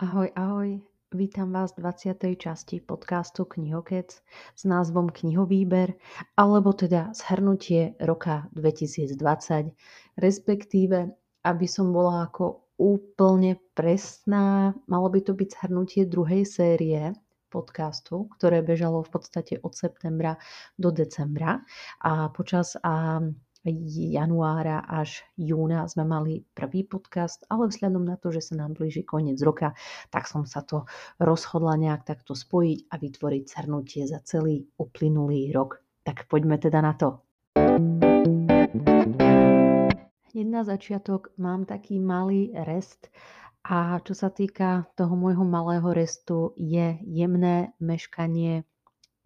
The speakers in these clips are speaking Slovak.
Ahoj, ahoj. Vítam vás v 20. časti podcastu Knihokec s názvom Knihovýber, alebo teda zhrnutie roka 2020, respektíve, aby som bola ako úplne presná, malo by to byť zhrnutie druhej série podcastu, ktoré bežalo v podstate od septembra do decembra a počas a januára až júna sme mali prvý podcast, ale vzhľadom na to, že sa nám blíži koniec roka, tak som sa to rozhodla nejak takto spojiť a vytvoriť zhrnutie za celý uplynulý rok. Tak poďme teda na to. Hneď na začiatok mám taký malý rest a čo sa týka toho môjho malého restu, je jemné meškanie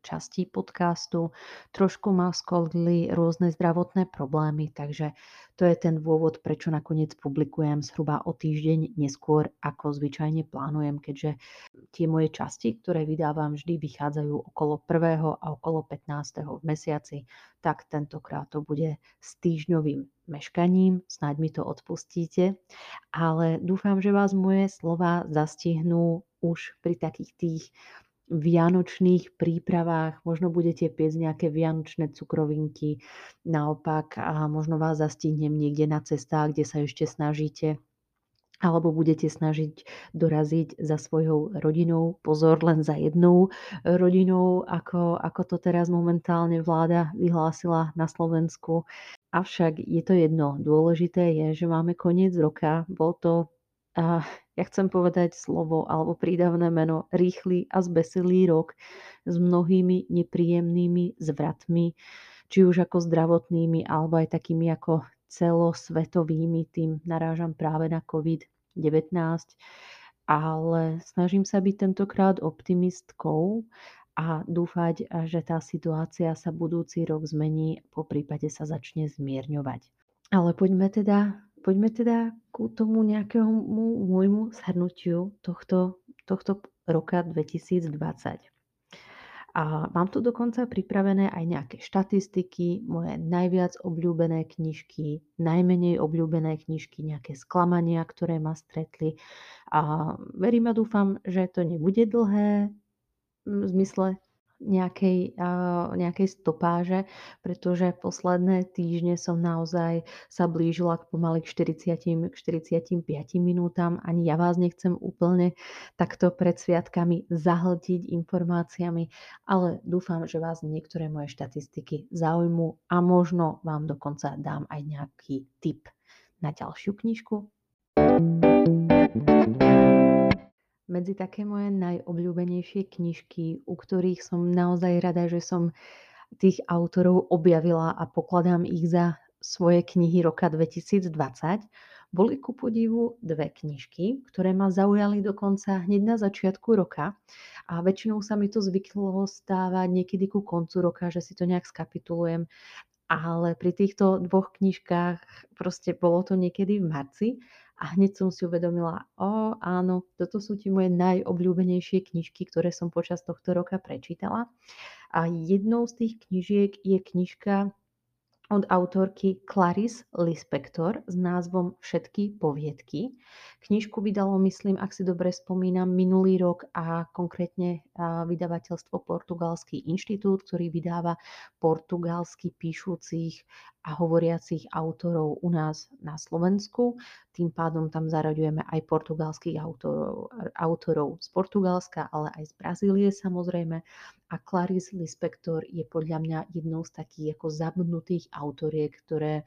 častí podcastu. Trošku ma skolili rôzne zdravotné problémy, takže to je ten dôvod, prečo nakoniec publikujem zhruba o týždeň neskôr, ako zvyčajne plánujem, keďže tie moje časti, ktoré vydávam, vždy vychádzajú okolo 1. a okolo 15. v mesiaci, tak tentokrát to bude s týždňovým meškaním, snáď mi to odpustíte, ale dúfam, že vás moje slova zastihnú už pri takých tých vianočných prípravách, možno budete piecť nejaké vianočné cukrovinky, naopak a možno vás zastihnem niekde na cestách, kde sa ešte snažíte alebo budete snažiť doraziť za svojou rodinou. Pozor, len za jednou rodinou, ako, ako to teraz momentálne vláda vyhlásila na Slovensku. Avšak je to jedno. Dôležité je, že máme koniec roka. Bol to a ja chcem povedať slovo alebo prídavné meno rýchly a zbesilý rok s mnohými nepríjemnými zvratmi, či už ako zdravotnými alebo aj takými ako celosvetovými, tým narážam práve na COVID-19, ale snažím sa byť tentokrát optimistkou a dúfať, že tá situácia sa budúci rok zmení, po prípade sa začne zmierňovať. Ale poďme teda poďme teda ku tomu nejakému môjmu zhrnutiu tohto, tohto roka 2020. A mám tu dokonca pripravené aj nejaké štatistiky, moje najviac obľúbené knižky, najmenej obľúbené knižky, nejaké sklamania, ktoré ma stretli. A verím a dúfam, že to nebude dlhé v zmysle nejakej, nejakej stopáže, pretože posledné týždne som naozaj sa blížila k pomaly k 40, k 45 minútam. Ani ja vás nechcem úplne takto pred sviatkami zahltiť informáciami, ale dúfam, že vás niektoré moje štatistiky zaujmú a možno vám dokonca dám aj nejaký tip na ďalšiu knižku. thank you medzi také moje najobľúbenejšie knižky, u ktorých som naozaj rada, že som tých autorov objavila a pokladám ich za svoje knihy roka 2020, boli ku podivu dve knižky, ktoré ma zaujali dokonca hneď na začiatku roka a väčšinou sa mi to zvyklo stávať niekedy ku koncu roka, že si to nejak skapitulujem, ale pri týchto dvoch knižkách proste bolo to niekedy v marci a hneď som si uvedomila, o áno, toto sú tie moje najobľúbenejšie knižky, ktoré som počas tohto roka prečítala. A jednou z tých knižiek je knižka od autorky Clarice Lispector s názvom Všetky poviedky. Knižku vydalo, myslím, ak si dobre spomínam, minulý rok a konkrétne vydavateľstvo Portugalský inštitút, ktorý vydáva portugalsky píšucich a hovoriacich autorov u nás na Slovensku. Tým pádom tam zaraďujeme aj portugalských autorov, autorov z Portugalska, ale aj z Brazílie samozrejme. A Clarice Lispector je podľa mňa jednou z takých ako zabudnutých autoriek, ktoré,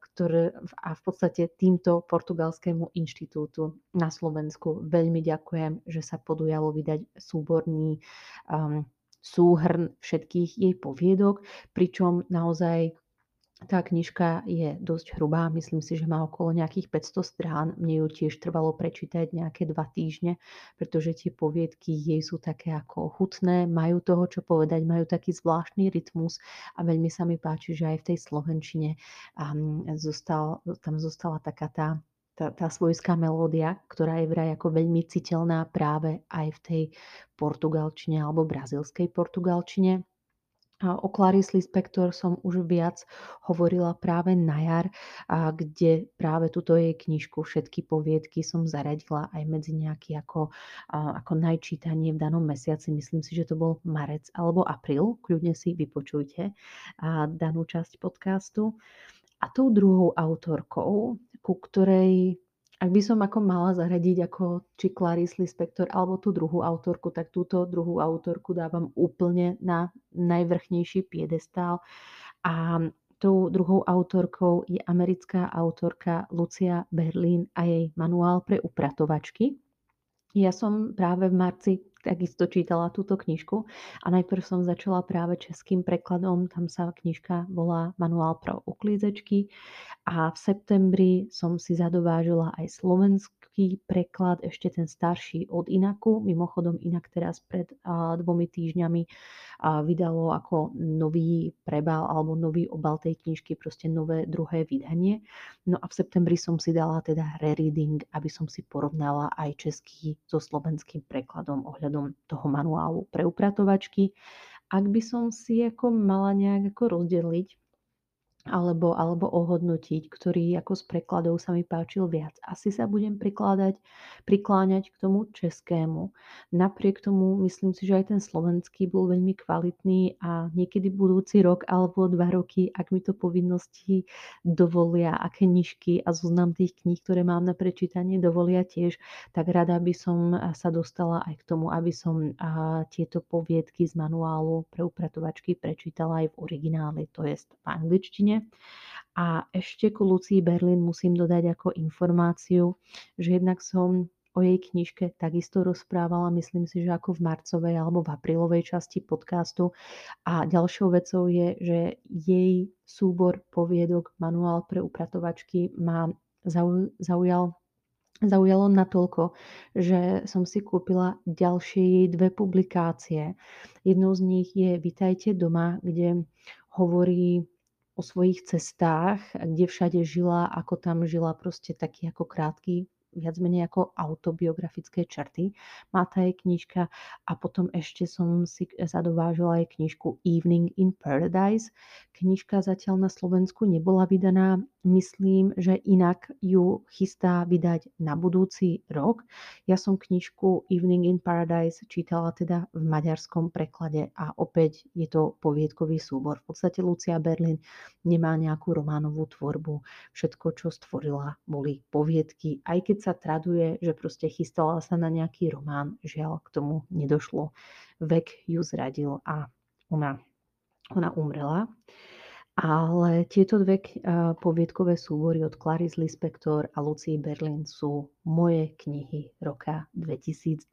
ktoré a v podstate týmto portugalskému inštitútu na Slovensku veľmi ďakujem, že sa podujalo vydať súborný um, súhrn všetkých jej poviedok, pričom naozaj tá knižka je dosť hrubá, myslím si, že má okolo nejakých 500 strán. Mne ju tiež trvalo prečítať nejaké dva týždne, pretože tie poviedky jej sú také ako hutné, majú toho čo povedať, majú taký zvláštny rytmus a veľmi sa mi páči, že aj v tej slovenčine um, zostal, tam zostala taká tá tá, tá svojská melódia, ktorá je vraj ako veľmi citeľná práve aj v tej portugalčine alebo brazilskej portugalčine. O Clarice Lispector som už viac hovorila práve na jar, kde práve túto jej knižku Všetky poviedky som zaradila aj medzi nejaký ako, ako najčítanie v danom mesiaci. Myslím si, že to bol marec alebo apríl. Kľudne si vypočujte danú časť podcastu. A tou druhou autorkou, ku ktorej ak by som ako mala zaradiť ako či Clarice Lispector alebo tú druhú autorku, tak túto druhú autorku dávam úplne na najvrchnejší piedestál. A tou druhou autorkou je americká autorka Lucia Berlin a jej manuál pre upratovačky. Ja som práve v marci takisto čítala túto knižku a najprv som začala práve českým prekladom, tam sa knižka volá Manuál pro uklízečky a v septembri som si zadovážila aj slovenský preklad, ešte ten starší od Inaku. Mimochodom Inak teraz pred dvomi týždňami vydalo ako nový prebal alebo nový obal tej knižky, proste nové druhé vydanie. No a v septembri som si dala teda rereading, aby som si porovnala aj český so slovenským prekladom ohľadom toho manuálu pre upratovačky. Ak by som si ako mala nejak ako rozdeliť alebo, alebo ohodnotiť, ktorý ako z prekladov sa mi páčil viac. Asi sa budem prikladať, prikláňať k tomu českému. Napriek tomu myslím si, že aj ten slovenský bol veľmi kvalitný a niekedy budúci rok alebo dva roky, ak mi to povinnosti dovolia a knižky a zoznam tých kníh, ktoré mám na prečítanie, dovolia tiež, tak rada by som sa dostala aj k tomu, aby som tieto poviedky z manuálu pre upratovačky prečítala aj v origináli, to je v angličtine a ešte ku Lucii Berlin musím dodať ako informáciu, že jednak som o jej knižke takisto rozprávala, myslím si, že ako v marcovej alebo v aprílovej časti podcastu. A ďalšou vecou je, že jej súbor poviedok Manuál pre upratovačky ma zaujal zaujalo natoľko, že som si kúpila ďalšie jej dve publikácie. Jednou z nich je Vitajte doma, kde hovorí o svojich cestách, kde všade žila, ako tam žila, proste taký ako krátky viac menej ako autobiografické črty. Má tá jej knižka a potom ešte som si zadovážila aj knižku Evening in Paradise. Knižka zatiaľ na Slovensku nebola vydaná, myslím, že inak ju chystá vydať na budúci rok. Ja som knižku Evening in Paradise čítala teda v maďarskom preklade a opäť je to poviedkový súbor. V podstate Lucia Berlin nemá nejakú románovú tvorbu. Všetko, čo stvorila, boli poviedky, aj keď sa traduje, že proste chystala sa na nejaký román, žiaľ k tomu nedošlo. Vek ju zradil a ona, ona umrela. Ale tieto dve poviedkové súbory od Clarice Lispector a Lucie Berlin sú moje knihy roka 2020.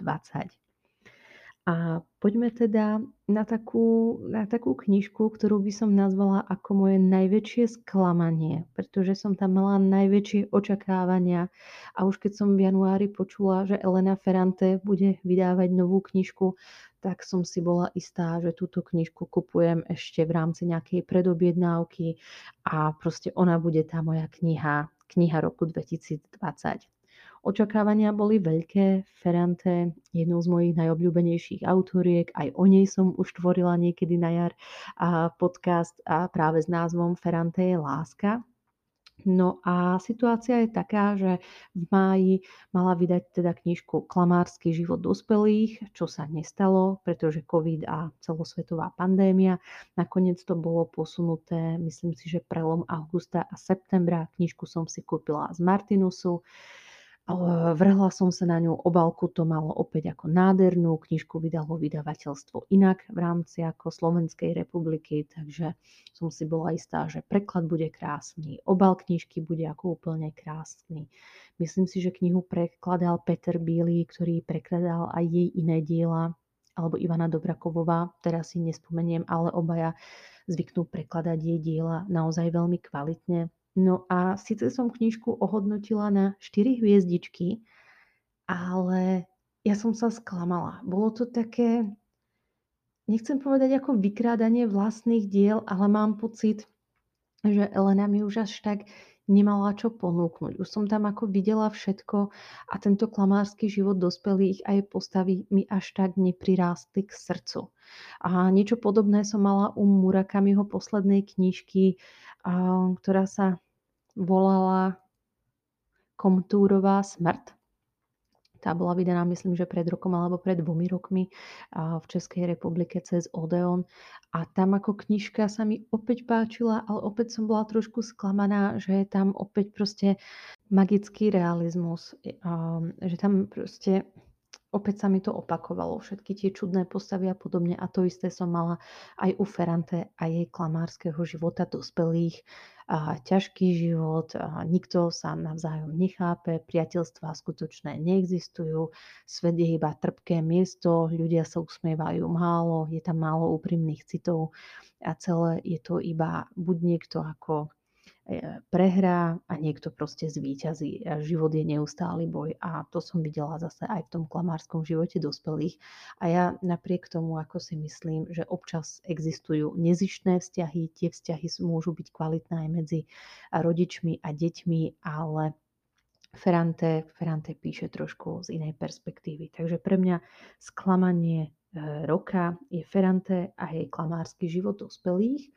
A poďme teda na takú, na takú knižku, ktorú by som nazvala ako moje najväčšie sklamanie, pretože som tam mala najväčšie očakávania a už keď som v januári počula, že Elena Ferrante bude vydávať novú knižku, tak som si bola istá, že túto knižku kupujem ešte v rámci nejakej predobjednávky a proste ona bude tá moja kniha, kniha roku 2020. Očakávania boli veľké. Ferrante, jednou z mojich najobľúbenejších autoriek, aj o nej som už tvorila niekedy na jar a podcast a práve s názvom Ferrante je láska. No a situácia je taká, že v máji mala vydať teda knižku Klamársky život dospelých, čo sa nestalo, pretože COVID a celosvetová pandémia. Nakoniec to bolo posunuté, myslím si, že prelom augusta a septembra. Knižku som si kúpila z Martinusu. Vrhla som sa na ňu, obalku to malo opäť ako nádhernú, knižku vydalo vydavateľstvo inak v rámci ako Slovenskej republiky, takže som si bola istá, že preklad bude krásny, obal knižky bude ako úplne krásny. Myslím si, že knihu prekladal Peter Bílý, ktorý prekladal aj jej iné diela, alebo Ivana Dobrakovová, teraz si nespomeniem, ale obaja zvyknú prekladať jej diela naozaj veľmi kvalitne. No a síce som knižku ohodnotila na 4 hviezdičky, ale ja som sa sklamala. Bolo to také, nechcem povedať ako vykrádanie vlastných diel, ale mám pocit, že Elena mi už až tak nemala čo ponúknuť. Už som tam ako videla všetko a tento klamársky život dospelých a jej postavy mi až tak neprirástli k srdcu. A niečo podobné som mala u Murakamiho poslednej knižky, ktorá sa volala Komtúrová smrť. Tá bola vydaná, myslím, že pred rokom alebo pred dvomi rokmi v Českej republike cez Odeon. A tam ako knižka sa mi opäť páčila, ale opäť som bola trošku sklamaná, že je tam opäť proste magický realizmus. Že tam proste opäť sa mi to opakovalo, všetky tie čudné postavy a podobne. A to isté som mala aj u Ferrante a jej klamárskeho života dospelých. A ťažký život, a nikto sa navzájom nechápe, priateľstvá skutočné neexistujú, svet je iba trpké miesto, ľudia sa usmievajú málo, je tam málo úprimných citov. A celé je to iba buď niekto ako prehrá a niekto proste zvíťazí. Život je neustály boj a to som videla zase aj v tom klamárskom živote dospelých. A ja napriek tomu, ako si myslím, že občas existujú nezištné vzťahy, tie vzťahy môžu byť kvalitné aj medzi rodičmi a deťmi, ale Ferrante, Ferrante píše trošku z inej perspektívy. Takže pre mňa sklamanie e, roka je Ferrante a jej klamársky život dospelých.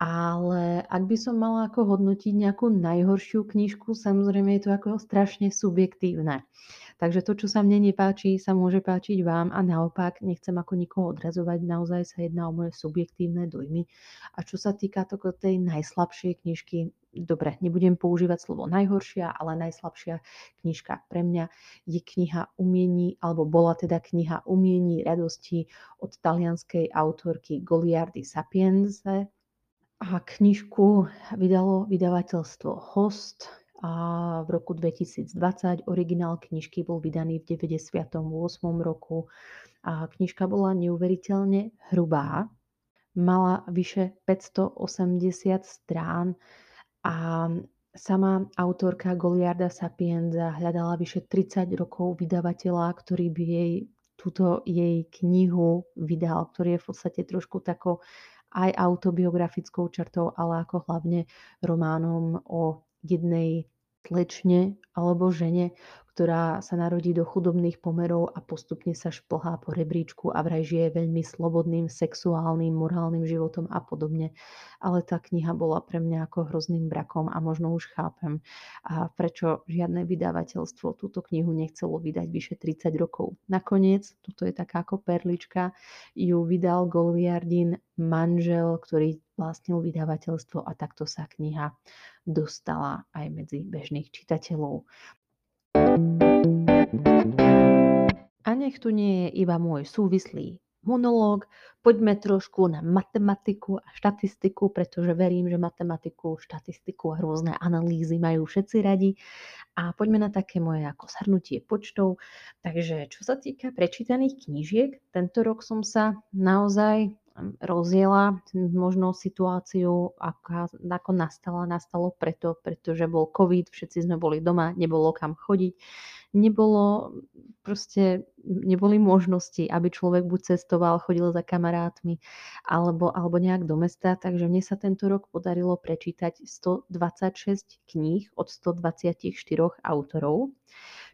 Ale ak by som mala ako hodnotiť nejakú najhoršiu knižku, samozrejme je to ako strašne subjektívne. Takže to, čo sa mne nepáči, sa môže páčiť vám a naopak nechcem ako nikoho odrazovať, naozaj sa jedná o moje subjektívne dojmy. A čo sa týka toho tej najslabšej knižky, dobre, nebudem používať slovo najhoršia, ale najslabšia knižka pre mňa je kniha umiení, alebo bola teda kniha umiení radosti od talianskej autorky Goliardy Sapienze, a knižku vydalo vydavateľstvo Host a v roku 2020. Originál knižky bol vydaný v 98. roku a knižka bola neuveriteľne hrubá. Mala vyše 580 strán a sama autorka Goliarda Sapienza hľadala vyše 30 rokov vydavateľa, ktorý by jej túto jej knihu vydal, ktorý je v podstate trošku takou aj autobiografickou črtou, ale ako hlavne románom o jednej slečne alebo žene, ktorá sa narodí do chudobných pomerov a postupne sa šplhá po rebríčku a vraj žije veľmi slobodným, sexuálnym, morálnym životom a podobne. Ale tá kniha bola pre mňa ako hrozným brakom a možno už chápem, a prečo žiadne vydavateľstvo túto knihu nechcelo vydať vyše 30 rokov. Nakoniec, toto je taká ako perlička, ju vydal Goliardin manžel, ktorý vlastnil vydavateľstvo a takto sa kniha dostala aj medzi bežných čitateľov. A nech tu nie je iba môj súvislý monológ, poďme trošku na matematiku a štatistiku, pretože verím, že matematiku, štatistiku a rôzne analýzy majú všetci radi. A poďme na také moje ako shrnutie počtov. Takže čo sa týka prečítaných knížiek, tento rok som sa naozaj rozjela možno situáciu, aká, ako nastala. Nastalo preto, pretože bol COVID, všetci sme boli doma, nebolo kam chodiť, nebolo proste, neboli možnosti, aby človek buď cestoval, chodil za kamarátmi, alebo, alebo nejak do mesta. Takže mne sa tento rok podarilo prečítať 126 kníh od 124 autorov.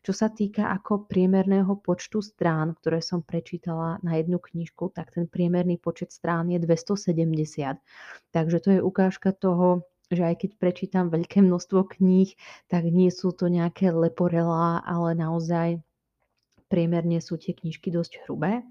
Čo sa týka ako priemerného počtu strán, ktoré som prečítala na jednu knižku, tak ten priemerný počet strán je 270. Takže to je ukážka toho, že aj keď prečítam veľké množstvo kníh, tak nie sú to nejaké leporelá, ale naozaj priemerne sú tie knižky dosť hrubé.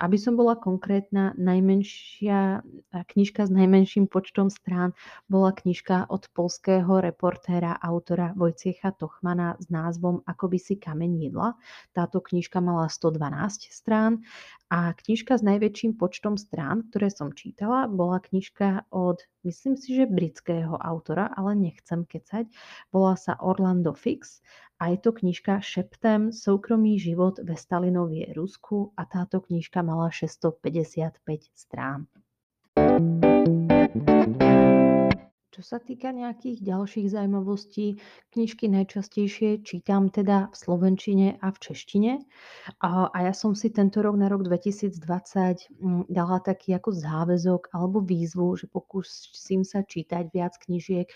Aby som bola konkrétna, najmenšia knižka s najmenším počtom strán bola knižka od polského reportéra, autora Vojciecha Tochmana s názvom Ako by si kameň jedla. Táto knižka mala 112 strán a knižka s najväčším počtom strán, ktoré som čítala, bola knižka od, myslím si, že britského autora, ale nechcem kecať. Volá sa Orlando Fix a je to knižka Šeptem Soukromý život ve Stalinovie Rusku a táto knižka mala 655 strán. Čo sa týka nejakých ďalších zaujímavostí, knižky najčastejšie čítam teda v slovenčine a v češtine. A, ja som si tento rok na rok 2020 mm, dala taký ako záväzok alebo výzvu, že pokúsim sa čítať viac knižiek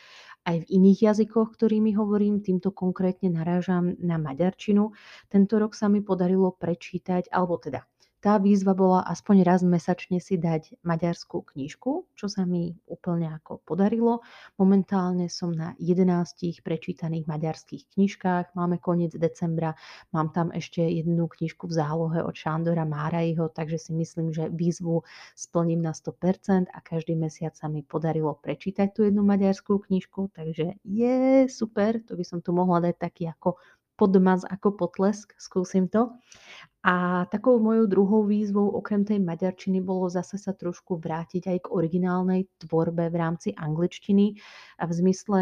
aj v iných jazykoch, ktorými hovorím. Týmto konkrétne narážam na maďarčinu. Tento rok sa mi podarilo prečítať, alebo teda tá výzva bola aspoň raz mesačne si dať maďarskú knižku, čo sa mi úplne ako podarilo. Momentálne som na 11 prečítaných maďarských knižkách. Máme koniec decembra, mám tam ešte jednu knižku v zálohe od Šándora Márajho, takže si myslím, že výzvu splním na 100% a každý mesiac sa mi podarilo prečítať tú jednu maďarskú knižku, takže je super, to by som tu mohla dať taký ako podmaz ako potlesk, skúsim to. A takou mojou druhou výzvou okrem tej maďarčiny bolo zase sa trošku vrátiť aj k originálnej tvorbe v rámci angličtiny a v zmysle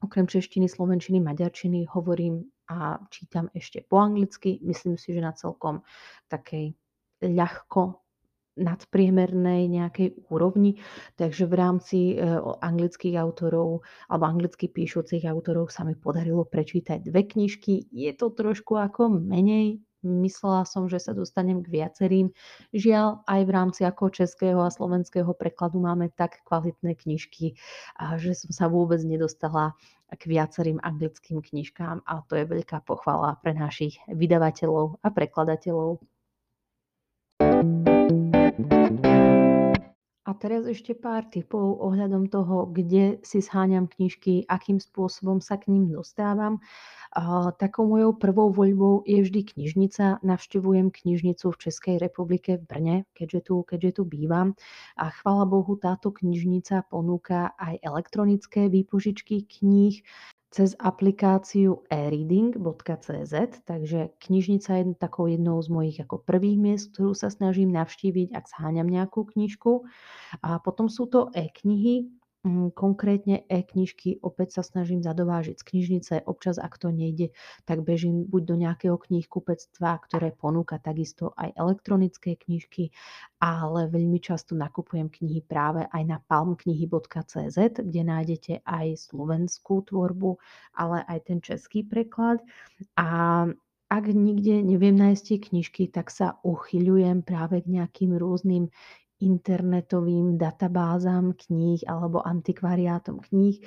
okrem češtiny, slovenčiny, maďarčiny hovorím a čítam ešte po anglicky. Myslím si, že na celkom takej ľahko nadpriemernej nejakej úrovni. Takže v rámci e, anglických autorov alebo anglicky píšucich autorov sa mi podarilo prečítať dve knižky. Je to trošku ako menej Myslela som, že sa dostanem k viacerým. Žiaľ, aj v rámci ako českého a slovenského prekladu máme tak kvalitné knižky, že som sa vôbec nedostala k viacerým anglickým knižkám a to je veľká pochvala pre našich vydavateľov a prekladateľov. Teraz ešte pár tipov ohľadom toho, kde si zháňam knižky, akým spôsobom sa k ním dostávam. Takou mojou prvou voľbou je vždy knižnica. Navštevujem knižnicu v Českej republike v Brne, keďže tu, keďže tu bývam. A chvala Bohu, táto knižnica ponúka aj elektronické výpožičky kníh cez aplikáciu e-reading.cz, takže knižnica je takou jednou z mojich ako prvých miest, ktorú sa snažím navštíviť, ak zháňam nejakú knižku. A potom sú to e-knihy, konkrétne e-knižky opäť sa snažím zadovážiť z knižnice. Občas, ak to nejde, tak bežím buď do nejakého knihkupectva, ktoré ponúka takisto aj elektronické knižky, ale veľmi často nakupujem knihy práve aj na palmknihy.cz, kde nájdete aj slovenskú tvorbu, ale aj ten český preklad. A ak nikde neviem nájsť tie knižky, tak sa uchyľujem práve k nejakým rôznym internetovým databázam kníh alebo antikvariátom kníh,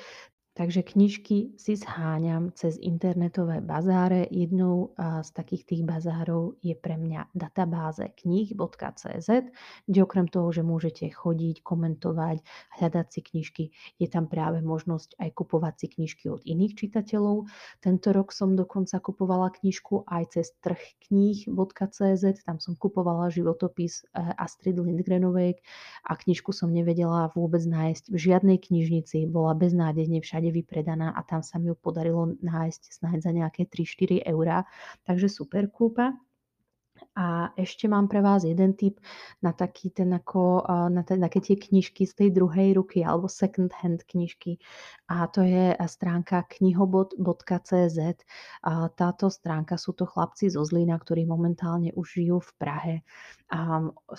Takže knižky si zháňam cez internetové bazáre. Jednou z takých tých bazárov je pre mňa databáze knih.cz, kde okrem toho, že môžete chodiť, komentovať, hľadať si knižky, je tam práve možnosť aj kupovať si knižky od iných čitateľov. Tento rok som dokonca kupovala knižku aj cez trh knih.cz, tam som kupovala životopis e, Astrid Lindgrenovej a knižku som nevedela vôbec nájsť v žiadnej knižnici, bola beznádejne všade všade vypredaná a tam sa mi ju podarilo nájsť snáď za nejaké 3-4 eurá. Takže super kúpa. A ešte mám pre vás jeden tip na taký ten ako, na ten, také tie knižky z tej druhej ruky alebo second hand knižky. A to je stránka knihobot.cz. A táto stránka sú to chlapci zo Zlína, ktorí momentálne už žijú v Prahe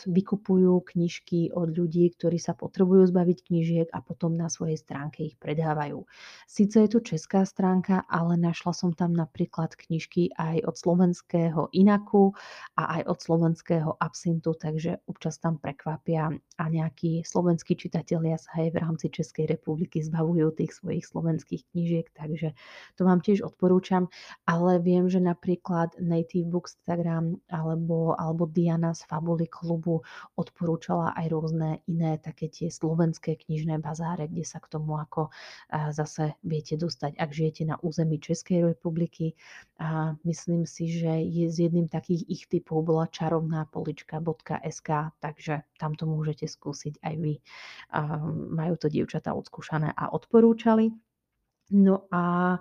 vykupujú knižky od ľudí, ktorí sa potrebujú zbaviť knižiek a potom na svojej stránke ich predávajú. Sice je to česká stránka, ale našla som tam napríklad knižky aj od slovenského Inaku a aj od slovenského absintu, takže občas tam prekvapia a nejakí slovenskí čitatelia sa aj v rámci Českej republiky zbavujú tých svojich slovenských knížiek, takže to vám tiež odporúčam, ale viem, že napríklad Native Bookstagram alebo, alebo Diana z Fabuly klubu odporúčala aj rôzne iné také tie slovenské knižné bazáre, kde sa k tomu ako zase viete dostať, ak žijete na území Českej republiky. A myslím si, že je z jedným takých ich typov bola čarovná polička.sk, takže tam to môžete skúsiť aj vy. Majú to dievčatá odskúšané a odporúčali. No a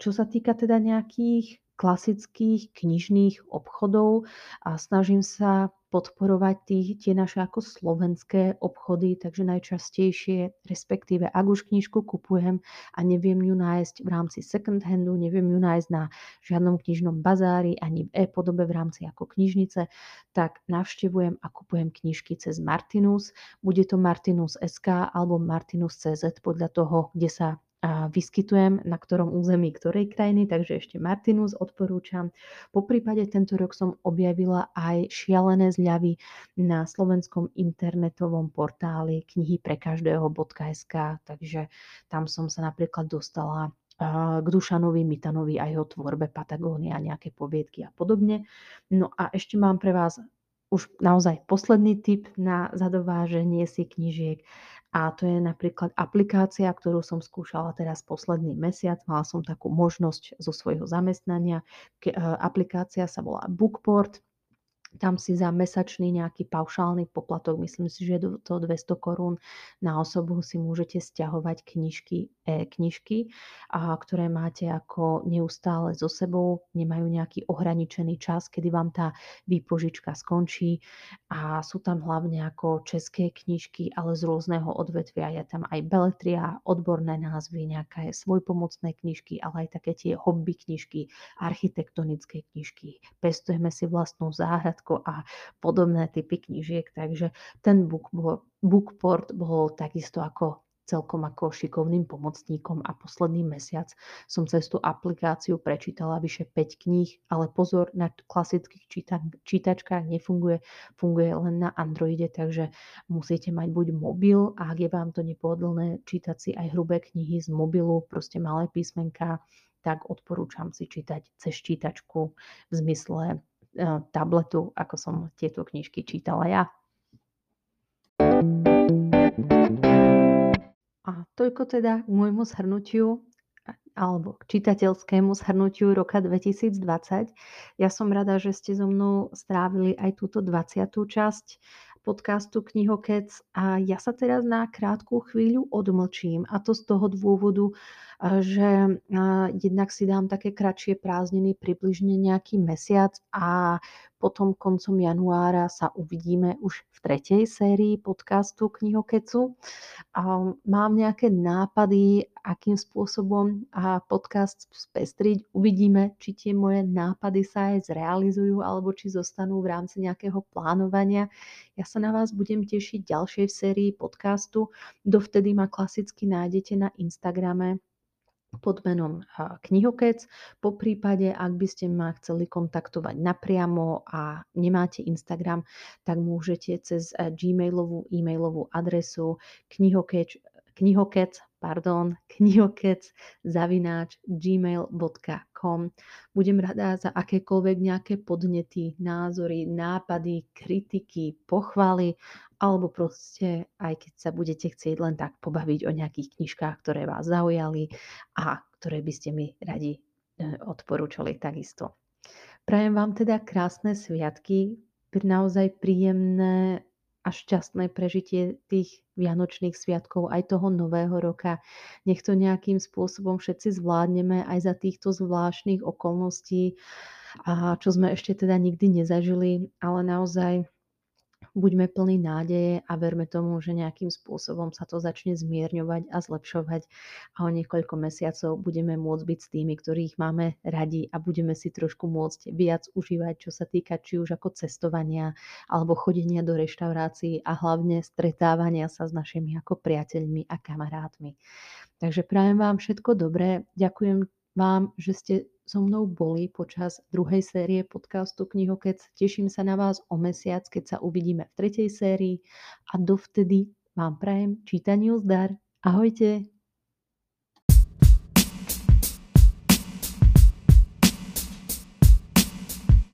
čo sa týka teda nejakých klasických knižných obchodov a snažím sa podporovať tých, tie naše ako slovenské obchody, takže najčastejšie, respektíve ak už knižku kupujem a neviem ju nájsť v rámci second handu, neviem ju nájsť na žiadnom knižnom bazári ani v e-podobe v rámci ako knižnice, tak navštevujem a kupujem knižky cez Martinus. Bude to Martinus SK alebo Martinus CZ podľa toho, kde sa vyskytujem, na ktorom území ktorej krajiny, takže ešte Martinus odporúčam. Po prípade tento rok som objavila aj šialené zľavy na slovenskom internetovom portáli knihy pre každého.sk, takže tam som sa napríklad dostala k Dušanovi Mitanovi a jeho tvorbe Patagónia, nejaké poviedky a podobne. No a ešte mám pre vás už naozaj posledný tip na zadováženie si knižiek a to je napríklad aplikácia, ktorú som skúšala teraz posledný mesiac. Mala som takú možnosť zo svojho zamestnania. E, aplikácia sa volá Bookport tam si za mesačný nejaký paušálny poplatok, myslím si, že to 200 korún na osobu si môžete stiahovať knižky, e-knižky, a ktoré máte ako neustále so sebou, nemajú nejaký ohraničený čas, kedy vám tá výpožička skončí a sú tam hlavne ako české knižky, ale z rôzneho odvetvia. Je tam aj beletria, odborné názvy, nejaké svojpomocné knižky, ale aj také tie hobby knižky, architektonické knižky. Pestujeme si vlastnú záhradku a podobné typy knížiek, takže ten bookport bol takisto ako celkom ako šikovným pomocníkom a posledný mesiac som cez tú aplikáciu prečítala vyše 5 kníh, ale pozor, na klasických číta- čítačkách nefunguje, funguje len na Androide, takže musíte mať buď mobil a ak je vám to nepohodlné čítať si aj hrubé knihy z mobilu, proste malé písmenka, tak odporúčam si čítať cez čítačku v zmysle tabletu, ako som tieto knižky čítala ja. A toľko teda k môjmu zhrnutiu alebo k čitateľskému zhrnutiu roka 2020. Ja som rada, že ste so mnou strávili aj túto 20. časť podcastu Knihokec a ja sa teraz na krátku chvíľu odmlčím a to z toho dôvodu, že jednak si dám také kratšie prázdniny, približne nejaký mesiac a potom koncom januára sa uvidíme už v tretej sérii podcastu Knihokecu. Mám nejaké nápady, akým spôsobom podcast spestriť. Uvidíme, či tie moje nápady sa aj zrealizujú alebo či zostanú v rámci nejakého plánovania. Ja sa na vás budem tešiť ďalšej sérii podcastu. Dovtedy ma klasicky nájdete na Instagrame pod menom Knihokec. Po prípade, ak by ste ma chceli kontaktovať napriamo a nemáte Instagram, tak môžete cez gmailovú e-mailovú adresu knihokec, knihokec pardon, knihokec zavináč gmail.com. Budem rada za akékoľvek nejaké podnety, názory, nápady, kritiky, pochvaly alebo proste aj keď sa budete chcieť len tak pobaviť o nejakých knižkách, ktoré vás zaujali a ktoré by ste mi radi e, odporúčali takisto. Prajem vám teda krásne sviatky, naozaj príjemné a šťastné prežitie tých Vianočných sviatkov, aj toho nového roka. Nech to nejakým spôsobom všetci zvládneme aj za týchto zvláštnych okolností, a čo sme ešte teda nikdy nezažili, ale naozaj buďme plní nádeje a verme tomu, že nejakým spôsobom sa to začne zmierňovať a zlepšovať a o niekoľko mesiacov budeme môcť byť s tými, ktorých máme radi a budeme si trošku môcť viac užívať, čo sa týka či už ako cestovania alebo chodenia do reštaurácií a hlavne stretávania sa s našimi ako priateľmi a kamarátmi. Takže prajem vám všetko dobré. Ďakujem vám, že ste so mnou boli počas druhej série podcastu Knihokec. Teším sa na vás o mesiac, keď sa uvidíme v tretej sérii a dovtedy vám prajem čítaniu zdar. Ahojte!